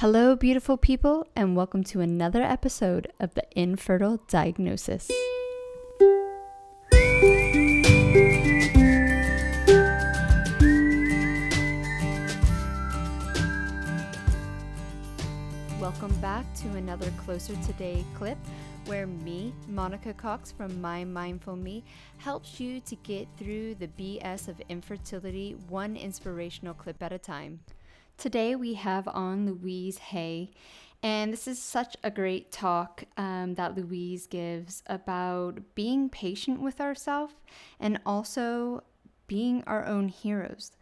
Hello, beautiful people, and welcome to another episode of the Infertile Diagnosis. Welcome back to another Closer Today clip where me, Monica Cox from My Mindful Me, helps you to get through the BS of infertility one inspirational clip at a time. Today we have on Louise Hay, and this is such a great talk um, that Louise gives about being patient with ourselves and also being our own heroes,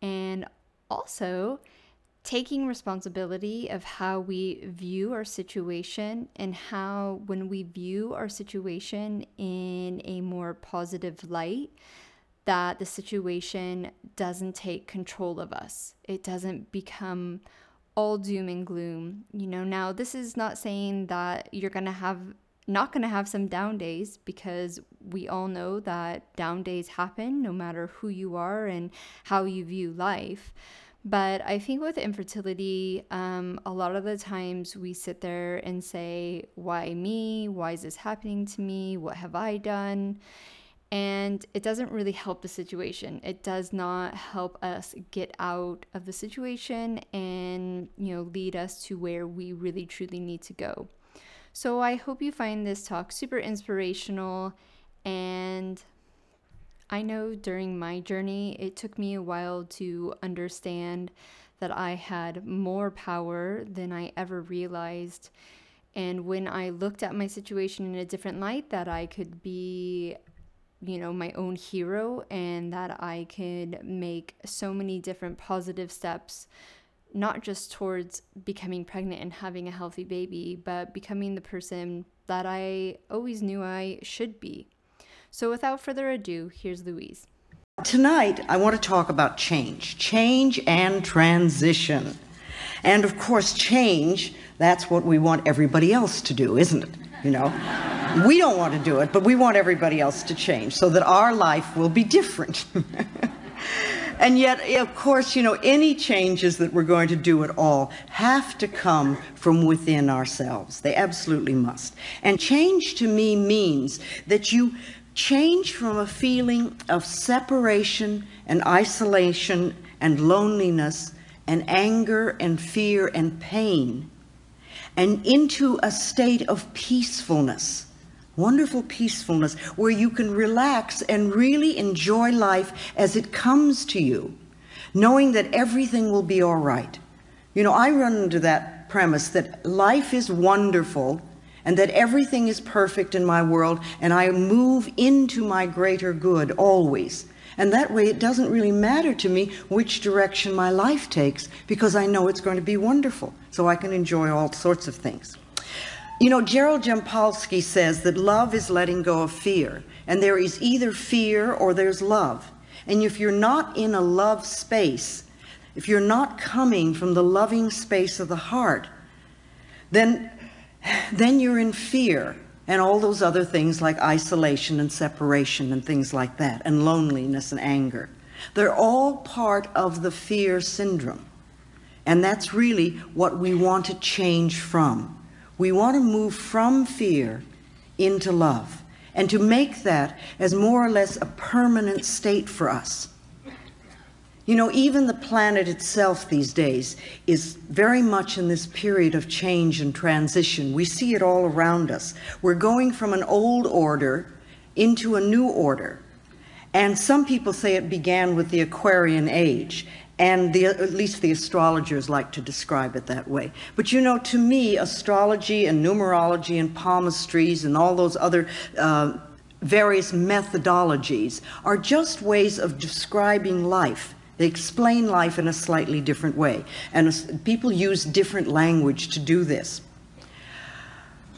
and also taking responsibility of how we view our situation and how when we view our situation in a more positive light that the situation doesn't take control of us. It doesn't become all doom and gloom. You know, now this is not saying that you're going to have not going to have some down days because we all know that down days happen no matter who you are and how you view life. But I think with infertility, um, a lot of the times we sit there and say, Why me? Why is this happening to me? What have I done? And it doesn't really help the situation. It does not help us get out of the situation and, you know, lead us to where we really truly need to go. So I hope you find this talk super inspirational and I know during my journey it took me a while to understand that I had more power than I ever realized. And when I looked at my situation in a different light, that I could be you know, my own hero and that I could make so many different positive steps, not just towards becoming pregnant and having a healthy baby, but becoming the person that I always knew I should be. So without further ado, here's Louise. Tonight, I want to talk about change, change and transition. And of course, change, that's what we want everybody else to do, isn't it? You know? We don't want to do it, but we want everybody else to change so that our life will be different. and yet, of course, you know, any changes that we're going to do at all have to come from within ourselves. They absolutely must. And change to me means that you change from a feeling of separation and isolation and loneliness and anger and fear and pain and into a state of peacefulness wonderful peacefulness where you can relax and really enjoy life as it comes to you, knowing that everything will be all right. You know, I run into that premise that life is wonderful and that everything is perfect in my world, and I move into my greater good always. And that way, it doesn't really matter to me which direction my life takes because I know it's going to be wonderful. So I can enjoy all sorts of things. You know, Gerald Jampolsky says that love is letting go of fear, and there is either fear or there's love. And if you're not in a love space, if you're not coming from the loving space of the heart, then, then you're in fear and all those other things like isolation and separation and things like that, and loneliness and anger. They're all part of the fear syndrome. And that's really what we want to change from. We want to move from fear into love and to make that as more or less a permanent state for us. You know, even the planet itself these days is very much in this period of change and transition. We see it all around us. We're going from an old order into a new order. And some people say it began with the Aquarian age, and the, at least the astrologers like to describe it that way. But you know, to me, astrology and numerology and palmistries and all those other uh, various methodologies are just ways of describing life. They explain life in a slightly different way, and people use different language to do this.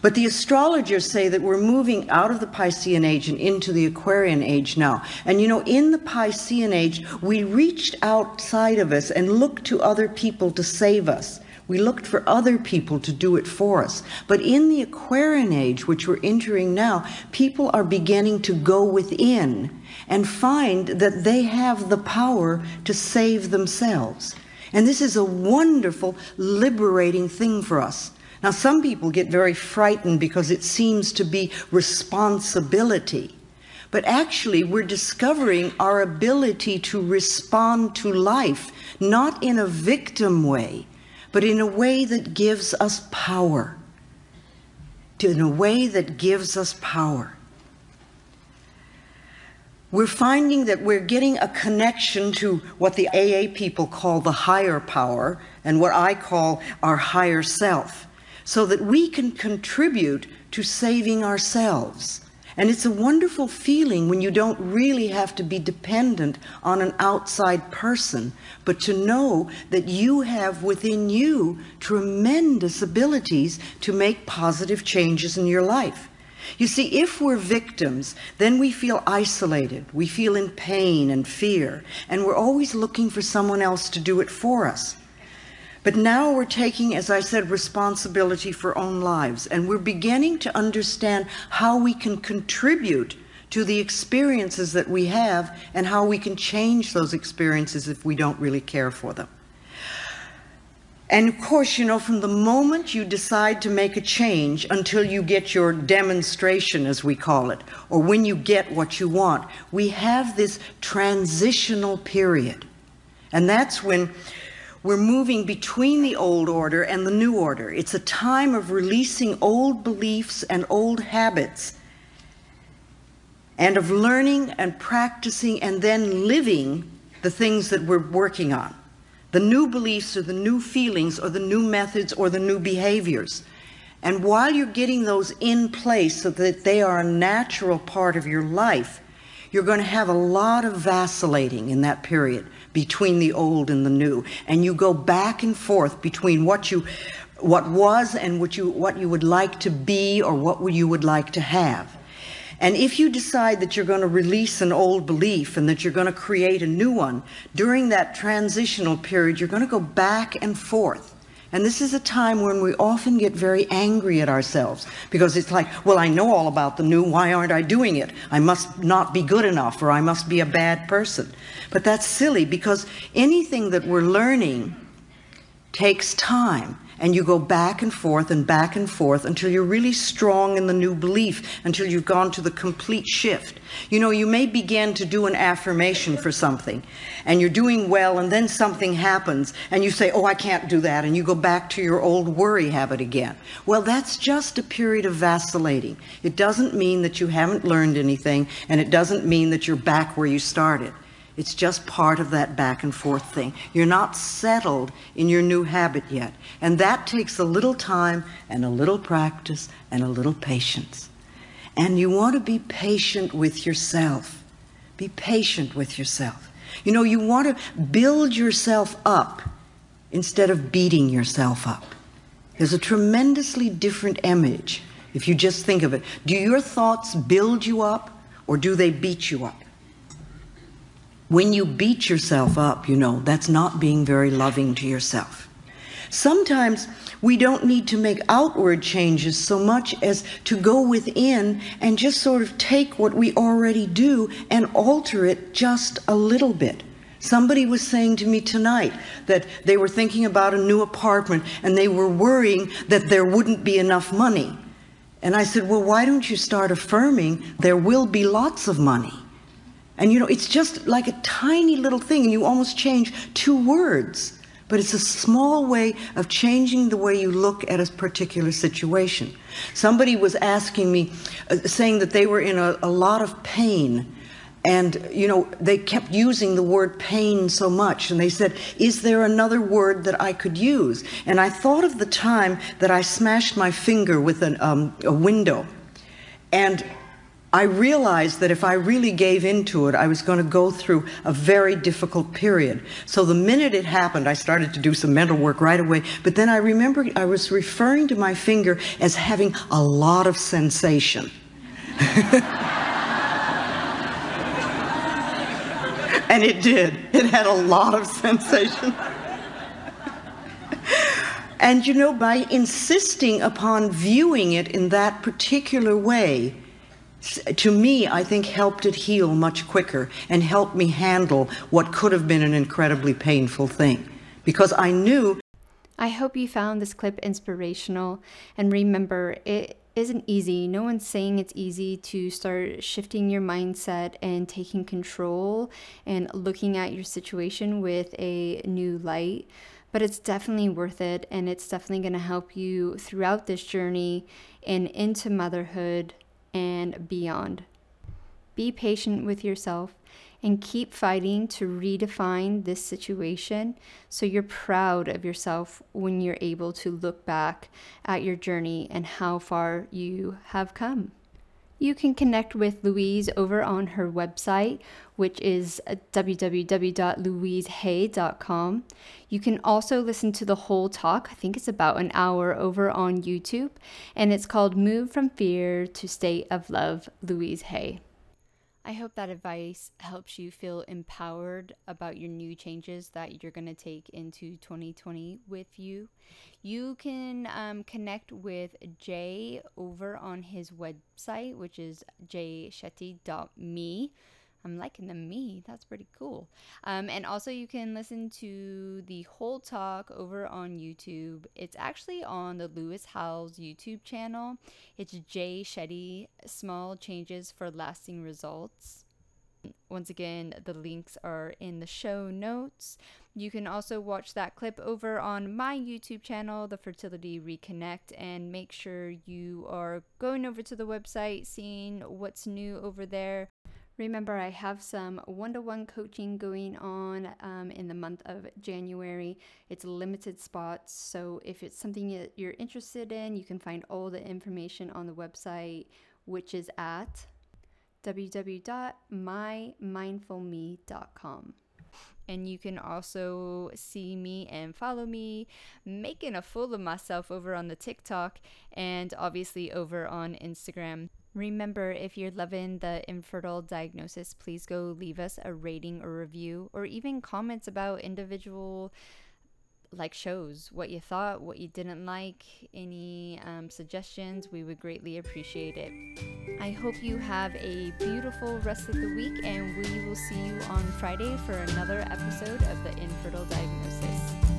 But the astrologers say that we're moving out of the Piscean age and into the Aquarian age now. And you know, in the Piscean age, we reached outside of us and looked to other people to save us. We looked for other people to do it for us. But in the Aquarian age, which we're entering now, people are beginning to go within and find that they have the power to save themselves. And this is a wonderful, liberating thing for us. Now, some people get very frightened because it seems to be responsibility. But actually, we're discovering our ability to respond to life, not in a victim way, but in a way that gives us power. In a way that gives us power. We're finding that we're getting a connection to what the AA people call the higher power and what I call our higher self, so that we can contribute to saving ourselves. And it's a wonderful feeling when you don't really have to be dependent on an outside person, but to know that you have within you tremendous abilities to make positive changes in your life. You see, if we're victims, then we feel isolated, we feel in pain and fear, and we're always looking for someone else to do it for us. But now we're taking, as I said, responsibility for own lives, and we're beginning to understand how we can contribute to the experiences that we have and how we can change those experiences if we don't really care for them. And of course, you know, from the moment you decide to make a change until you get your demonstration, as we call it, or when you get what you want, we have this transitional period. And that's when we're moving between the old order and the new order. It's a time of releasing old beliefs and old habits, and of learning and practicing and then living the things that we're working on. The new beliefs or the new feelings or the new methods or the new behaviors. And while you're getting those in place so that they are a natural part of your life, you're going to have a lot of vacillating in that period between the old and the new. And you go back and forth between what you what was and what you what you would like to be or what you would like to have. And if you decide that you're going to release an old belief and that you're going to create a new one, during that transitional period, you're going to go back and forth. And this is a time when we often get very angry at ourselves because it's like, well, I know all about the new. Why aren't I doing it? I must not be good enough or I must be a bad person. But that's silly because anything that we're learning takes time and you go back and forth and back and forth until you're really strong in the new belief, until you've gone to the complete shift. You know, you may begin to do an affirmation for something, and you're doing well, and then something happens, and you say, Oh, I can't do that, and you go back to your old worry habit again. Well, that's just a period of vacillating. It doesn't mean that you haven't learned anything, and it doesn't mean that you're back where you started. It's just part of that back and forth thing. You're not settled in your new habit yet. And that takes a little time and a little practice and a little patience. And you want to be patient with yourself. Be patient with yourself. You know, you want to build yourself up instead of beating yourself up. There's a tremendously different image if you just think of it. Do your thoughts build you up or do they beat you up? When you beat yourself up, you know, that's not being very loving to yourself. Sometimes we don't need to make outward changes so much as to go within and just sort of take what we already do and alter it just a little bit. Somebody was saying to me tonight that they were thinking about a new apartment and they were worrying that there wouldn't be enough money. And I said, Well, why don't you start affirming there will be lots of money? And you know, it's just like a tiny little thing, and you almost change two words. But it's a small way of changing the way you look at a particular situation. Somebody was asking me, uh, saying that they were in a, a lot of pain. And, you know, they kept using the word pain so much. And they said, Is there another word that I could use? And I thought of the time that I smashed my finger with an, um, a window. And I realized that if I really gave into it, I was going to go through a very difficult period. So the minute it happened, I started to do some mental work right away. But then I remember I was referring to my finger as having a lot of sensation. and it did. It had a lot of sensation. and you know, by insisting upon viewing it in that particular way, to me, I think helped it heal much quicker and helped me handle what could have been an incredibly painful thing. because I knew. I hope you found this clip inspirational. And remember, it isn't easy. No one's saying it's easy to start shifting your mindset and taking control and looking at your situation with a new light. But it's definitely worth it, and it's definitely going to help you throughout this journey and into motherhood and beyond. Be patient with yourself and keep fighting to redefine this situation so you're proud of yourself when you're able to look back at your journey and how far you have come. You can connect with Louise over on her website, which is www.louisehay.com. You can also listen to the whole talk, I think it's about an hour over on YouTube, and it's called Move from Fear to State of Love, Louise Hay. I hope that advice helps you feel empowered about your new changes that you're going to take into 2020 with you. You can um, connect with Jay over on his website, which is jayshetty.me. I'm liking the me. That's pretty cool. Um, and also, you can listen to the whole talk over on YouTube. It's actually on the Lewis Howes YouTube channel. It's Jay Shetty Small Changes for Lasting Results. Once again, the links are in the show notes. You can also watch that clip over on my YouTube channel, The Fertility Reconnect, and make sure you are going over to the website, seeing what's new over there. Remember, I have some one to one coaching going on um, in the month of January. It's limited spots, so if it's something you're interested in, you can find all the information on the website, which is at www.mymindfulme.com. And you can also see me and follow me making a fool of myself over on the TikTok and obviously over on Instagram. Remember, if you're loving the infertile diagnosis, please go leave us a rating or review or even comments about individual like shows, what you thought, what you didn't like, any um, suggestions. We would greatly appreciate it. I hope you have a beautiful rest of the week, and we will see you on Friday for another episode of the Infertile Diagnosis.